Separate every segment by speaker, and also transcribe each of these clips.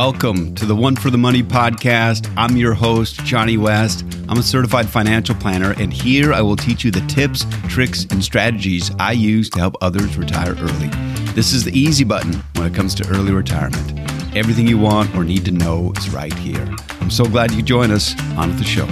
Speaker 1: Welcome to the One for the Money podcast. I'm your host, Johnny West. I'm a certified financial planner, and here I will teach you the tips, tricks, and strategies I use to help others retire early. This is the easy button when it comes to early retirement. Everything you want or need to know is right here. I'm so glad you join us on the show.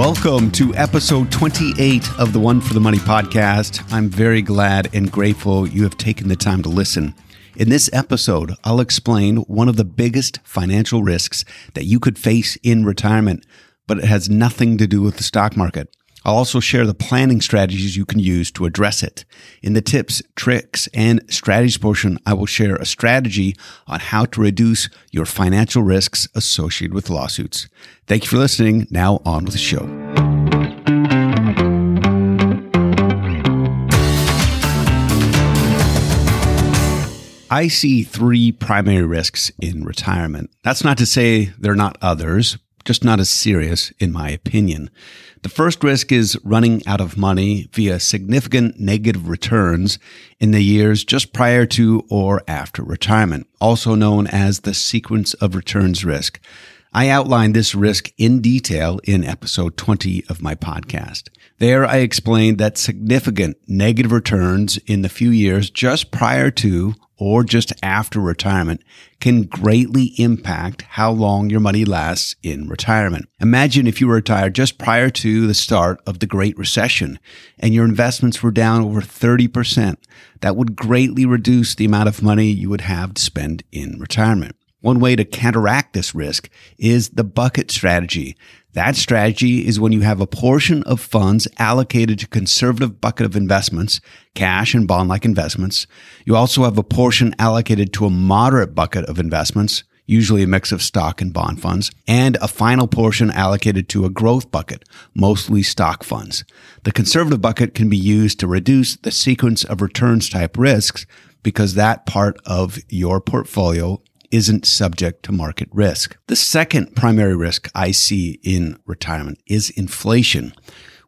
Speaker 1: Welcome to episode 28 of the One for the Money podcast. I'm very glad and grateful you have taken the time to listen. In this episode, I'll explain one of the biggest financial risks that you could face in retirement, but it has nothing to do with the stock market. I'll also share the planning strategies you can use to address it. In the tips, tricks, and strategies portion, I will share a strategy on how to reduce your financial risks associated with lawsuits. Thank you for listening. Now on with the show. I see three primary risks in retirement. That's not to say there are not others, just not as serious, in my opinion. The first risk is running out of money via significant negative returns in the years just prior to or after retirement, also known as the sequence of returns risk. I outlined this risk in detail in episode 20 of my podcast. There I explained that significant negative returns in the few years just prior to or just after retirement can greatly impact how long your money lasts in retirement. Imagine if you were retired just prior to the start of the Great Recession and your investments were down over 30%. That would greatly reduce the amount of money you would have to spend in retirement. One way to counteract this risk is the bucket strategy. That strategy is when you have a portion of funds allocated to conservative bucket of investments, cash and bond like investments. You also have a portion allocated to a moderate bucket of investments, usually a mix of stock and bond funds, and a final portion allocated to a growth bucket, mostly stock funds. The conservative bucket can be used to reduce the sequence of returns type risks because that part of your portfolio isn't subject to market risk. The second primary risk I see in retirement is inflation,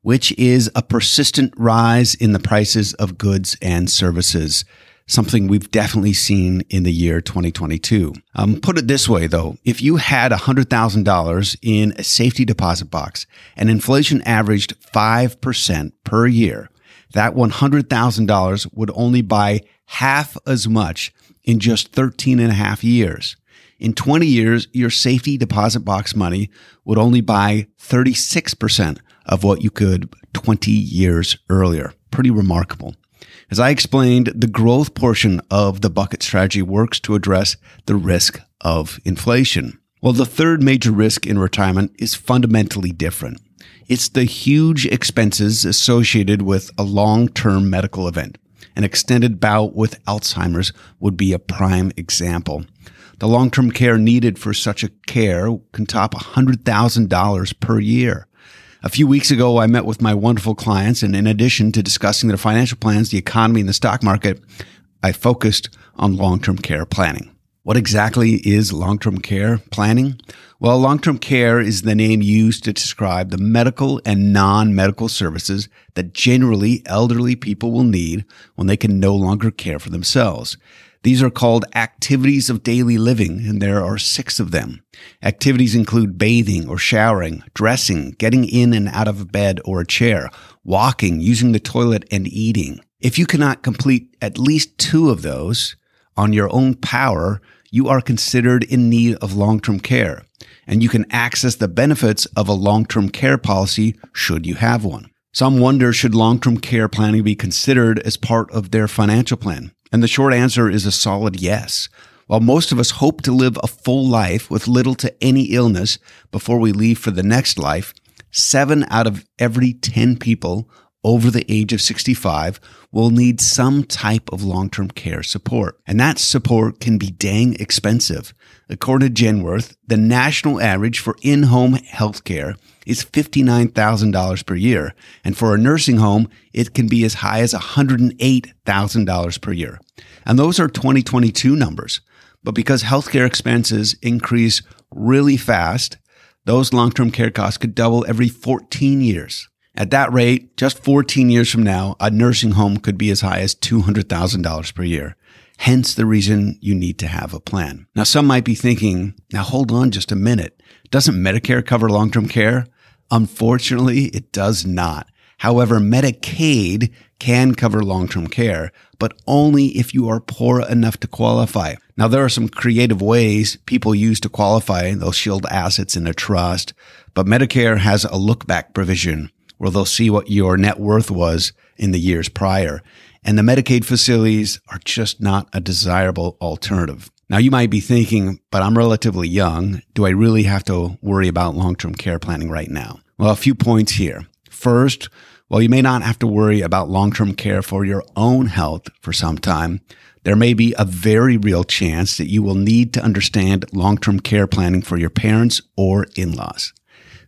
Speaker 1: which is a persistent rise in the prices of goods and services. Something we've definitely seen in the year 2022. Um, put it this way, though, if you had $100,000 in a safety deposit box and inflation averaged 5% per year, that $100,000 would only buy half as much in just 13 and a half years. In 20 years, your safety deposit box money would only buy 36% of what you could 20 years earlier. Pretty remarkable. As I explained, the growth portion of the bucket strategy works to address the risk of inflation. Well, the third major risk in retirement is fundamentally different. It's the huge expenses associated with a long term medical event. An extended bout with Alzheimer's would be a prime example. The long term care needed for such a care can top $100,000 per year. A few weeks ago, I met with my wonderful clients, and in addition to discussing their financial plans, the economy, and the stock market, I focused on long term care planning. What exactly is long term care planning? Well, long term care is the name used to describe the medical and non medical services that generally elderly people will need when they can no longer care for themselves. These are called activities of daily living, and there are six of them. Activities include bathing or showering, dressing, getting in and out of bed or a chair, walking, using the toilet, and eating. If you cannot complete at least two of those on your own power, you are considered in need of long term care, and you can access the benefits of a long term care policy should you have one. Some wonder should long term care planning be considered as part of their financial plan? And the short answer is a solid yes. While most of us hope to live a full life with little to any illness before we leave for the next life, seven out of every 10 people over the age of 65 will need some type of long-term care support. And that support can be dang expensive. According to Genworth, the national average for in-home health care is $59,000 per year. And for a nursing home, it can be as high as $108,000 per year. And those are 2022 numbers. But because healthcare expenses increase really fast, those long-term care costs could double every 14 years. At that rate, just 14 years from now, a nursing home could be as high as $200,000 per year. Hence the reason you need to have a plan. Now, some might be thinking, now hold on just a minute. Doesn't Medicare cover long-term care? Unfortunately, it does not. However, Medicaid can cover long-term care, but only if you are poor enough to qualify. Now, there are some creative ways people use to qualify. They'll shield assets in a trust, but Medicare has a look back provision where they'll see what your net worth was in the years prior. And the Medicaid facilities are just not a desirable alternative. Now you might be thinking, but I'm relatively young. Do I really have to worry about long-term care planning right now? Well, a few points here. First, while you may not have to worry about long-term care for your own health for some time, there may be a very real chance that you will need to understand long-term care planning for your parents or in-laws.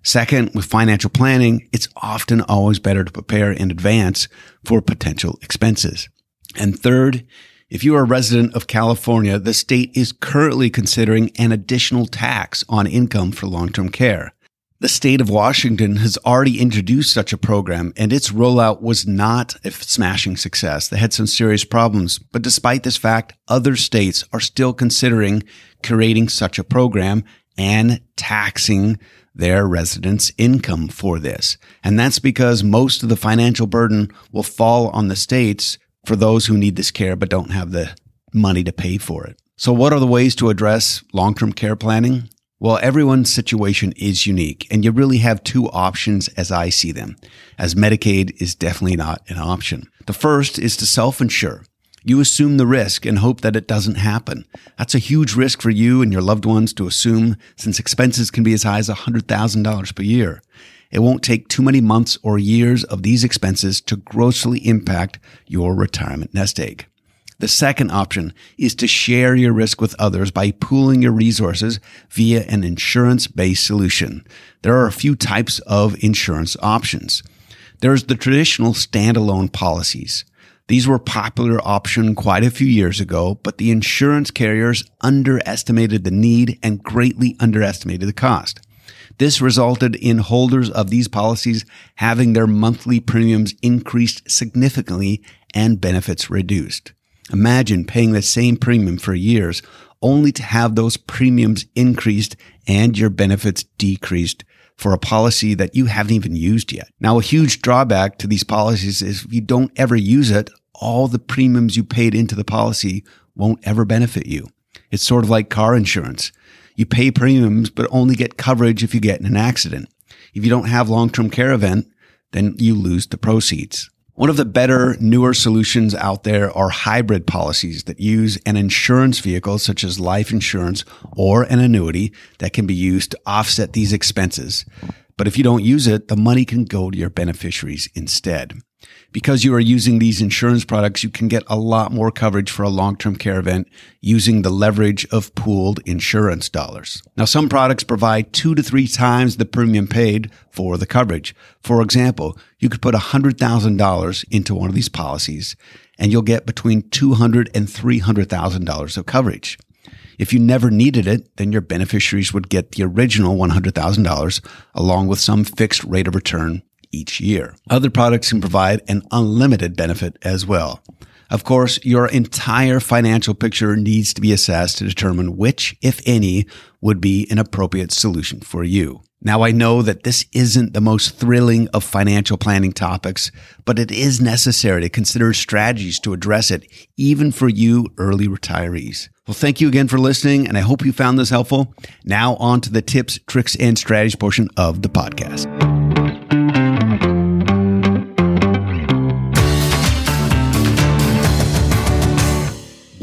Speaker 1: Second, with financial planning, it's often always better to prepare in advance for potential expenses. And third, if you are a resident of California, the state is currently considering an additional tax on income for long-term care. The state of Washington has already introduced such a program, and its rollout was not a smashing success. They had some serious problems. But despite this fact, other states are still considering creating such a program and taxing their residents' income for this. And that's because most of the financial burden will fall on the states for those who need this care but don't have the money to pay for it. So, what are the ways to address long term care planning? Well, everyone's situation is unique, and you really have two options as I see them, as Medicaid is definitely not an option. The first is to self insure. You assume the risk and hope that it doesn't happen. That's a huge risk for you and your loved ones to assume since expenses can be as high as $100,000 per year. It won't take too many months or years of these expenses to grossly impact your retirement nest egg. The second option is to share your risk with others by pooling your resources via an insurance based solution. There are a few types of insurance options. There's the traditional standalone policies. These were popular option quite a few years ago, but the insurance carriers underestimated the need and greatly underestimated the cost. This resulted in holders of these policies having their monthly premiums increased significantly and benefits reduced. Imagine paying the same premium for years only to have those premiums increased and your benefits decreased for a policy that you haven't even used yet. Now, a huge drawback to these policies is if you don't ever use it, all the premiums you paid into the policy won't ever benefit you. It's sort of like car insurance. You pay premiums, but only get coverage if you get in an accident. If you don't have long-term care event, then you lose the proceeds. One of the better, newer solutions out there are hybrid policies that use an insurance vehicle such as life insurance or an annuity that can be used to offset these expenses. But if you don't use it, the money can go to your beneficiaries instead because you are using these insurance products, you can get a lot more coverage for a long-term care event using the leverage of pooled insurance dollars. Now, some products provide two to three times the premium paid for the coverage. For example, you could put $100,000 into one of these policies and you'll get between $200 and $300,000 of coverage. If you never needed it, then your beneficiaries would get the original $100,000 along with some fixed rate of return each year. Other products can provide an unlimited benefit as well. Of course, your entire financial picture needs to be assessed to determine which, if any, would be an appropriate solution for you. Now, I know that this isn't the most thrilling of financial planning topics, but it is necessary to consider strategies to address it, even for you early retirees. Well, thank you again for listening, and I hope you found this helpful. Now, on to the tips, tricks, and strategies portion of the podcast.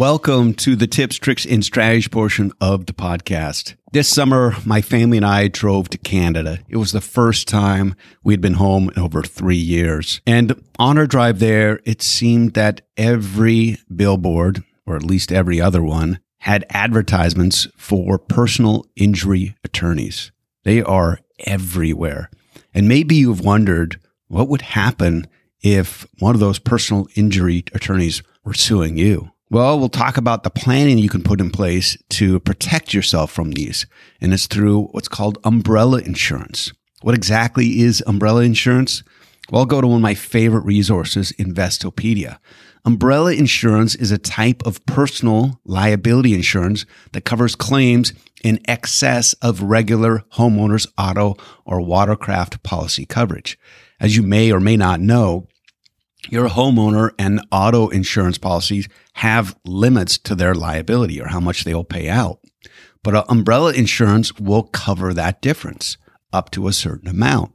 Speaker 1: Welcome to the tips, tricks, and strategy portion of the podcast. This summer, my family and I drove to Canada. It was the first time we'd been home in over three years. And on our drive there, it seemed that every billboard, or at least every other one, had advertisements for personal injury attorneys. They are everywhere. And maybe you've wondered what would happen if one of those personal injury attorneys were suing you. Well, we'll talk about the planning you can put in place to protect yourself from these. And it's through what's called umbrella insurance. What exactly is umbrella insurance? Well, I'll go to one of my favorite resources, Investopedia. Umbrella insurance is a type of personal liability insurance that covers claims in excess of regular homeowners auto or watercraft policy coverage. As you may or may not know, your homeowner and auto insurance policies have limits to their liability or how much they will pay out. But umbrella insurance will cover that difference up to a certain amount.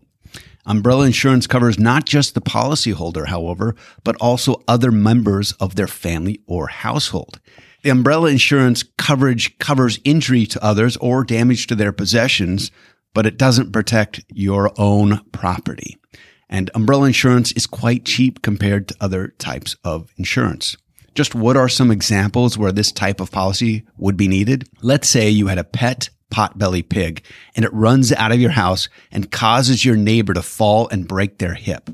Speaker 1: Umbrella insurance covers not just the policyholder, however, but also other members of their family or household. The umbrella insurance coverage covers injury to others or damage to their possessions, but it doesn't protect your own property. And umbrella insurance is quite cheap compared to other types of insurance. Just what are some examples where this type of policy would be needed? Let's say you had a pet potbelly pig and it runs out of your house and causes your neighbor to fall and break their hip.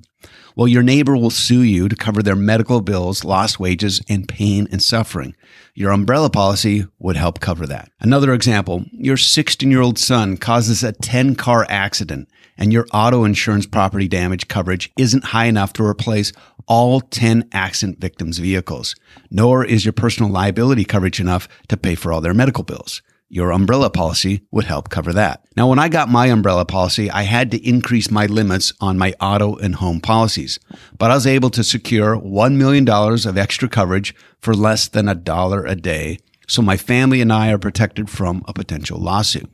Speaker 1: Well, your neighbor will sue you to cover their medical bills, lost wages, and pain and suffering. Your umbrella policy would help cover that. Another example, your 16 year old son causes a 10 car accident and your auto insurance property damage coverage isn't high enough to replace all 10 accident victims' vehicles, nor is your personal liability coverage enough to pay for all their medical bills. Your umbrella policy would help cover that. Now, when I got my umbrella policy, I had to increase my limits on my auto and home policies, but I was able to secure $1 million of extra coverage for less than a dollar a day. So my family and I are protected from a potential lawsuit.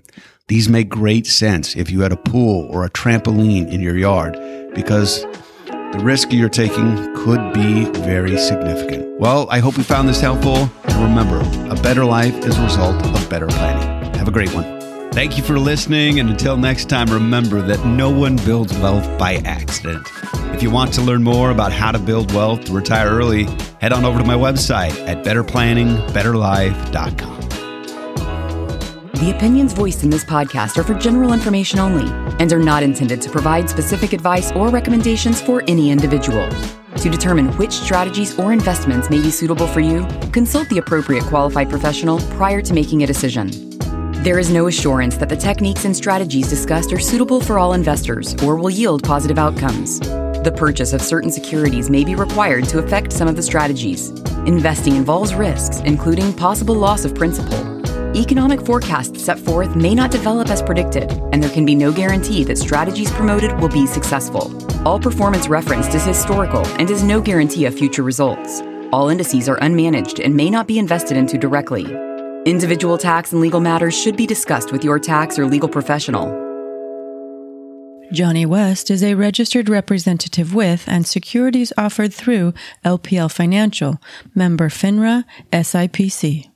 Speaker 1: These make great sense if you had a pool or a trampoline in your yard because the risk you're taking could be very significant. Well, I hope you found this helpful. And remember, a better life is a result of better planning. Have a great one. Thank you for listening. And until next time, remember that no one builds wealth by accident. If you want to learn more about how to build wealth to retire early, head on over to my website at betterplanningbetterlife.com.
Speaker 2: The opinions voiced in this podcast are for general information only and are not intended to provide specific advice or recommendations for any individual. To determine which strategies or investments may be suitable for you, consult the appropriate qualified professional prior to making a decision. There is no assurance that the techniques and strategies discussed are suitable for all investors or will yield positive outcomes. The purchase of certain securities may be required to affect some of the strategies. Investing involves risks, including possible loss of principal economic forecasts set forth may not develop as predicted, and there can be no guarantee that strategies promoted will be successful. All performance referenced is historical and is no guarantee of future results. All indices are unmanaged and may not be invested into directly. Individual tax and legal matters should be discussed with your tax or legal professional.
Speaker 3: Johnny West is a registered representative with and securities offered through LPL Financial, member FINRA, SIPC.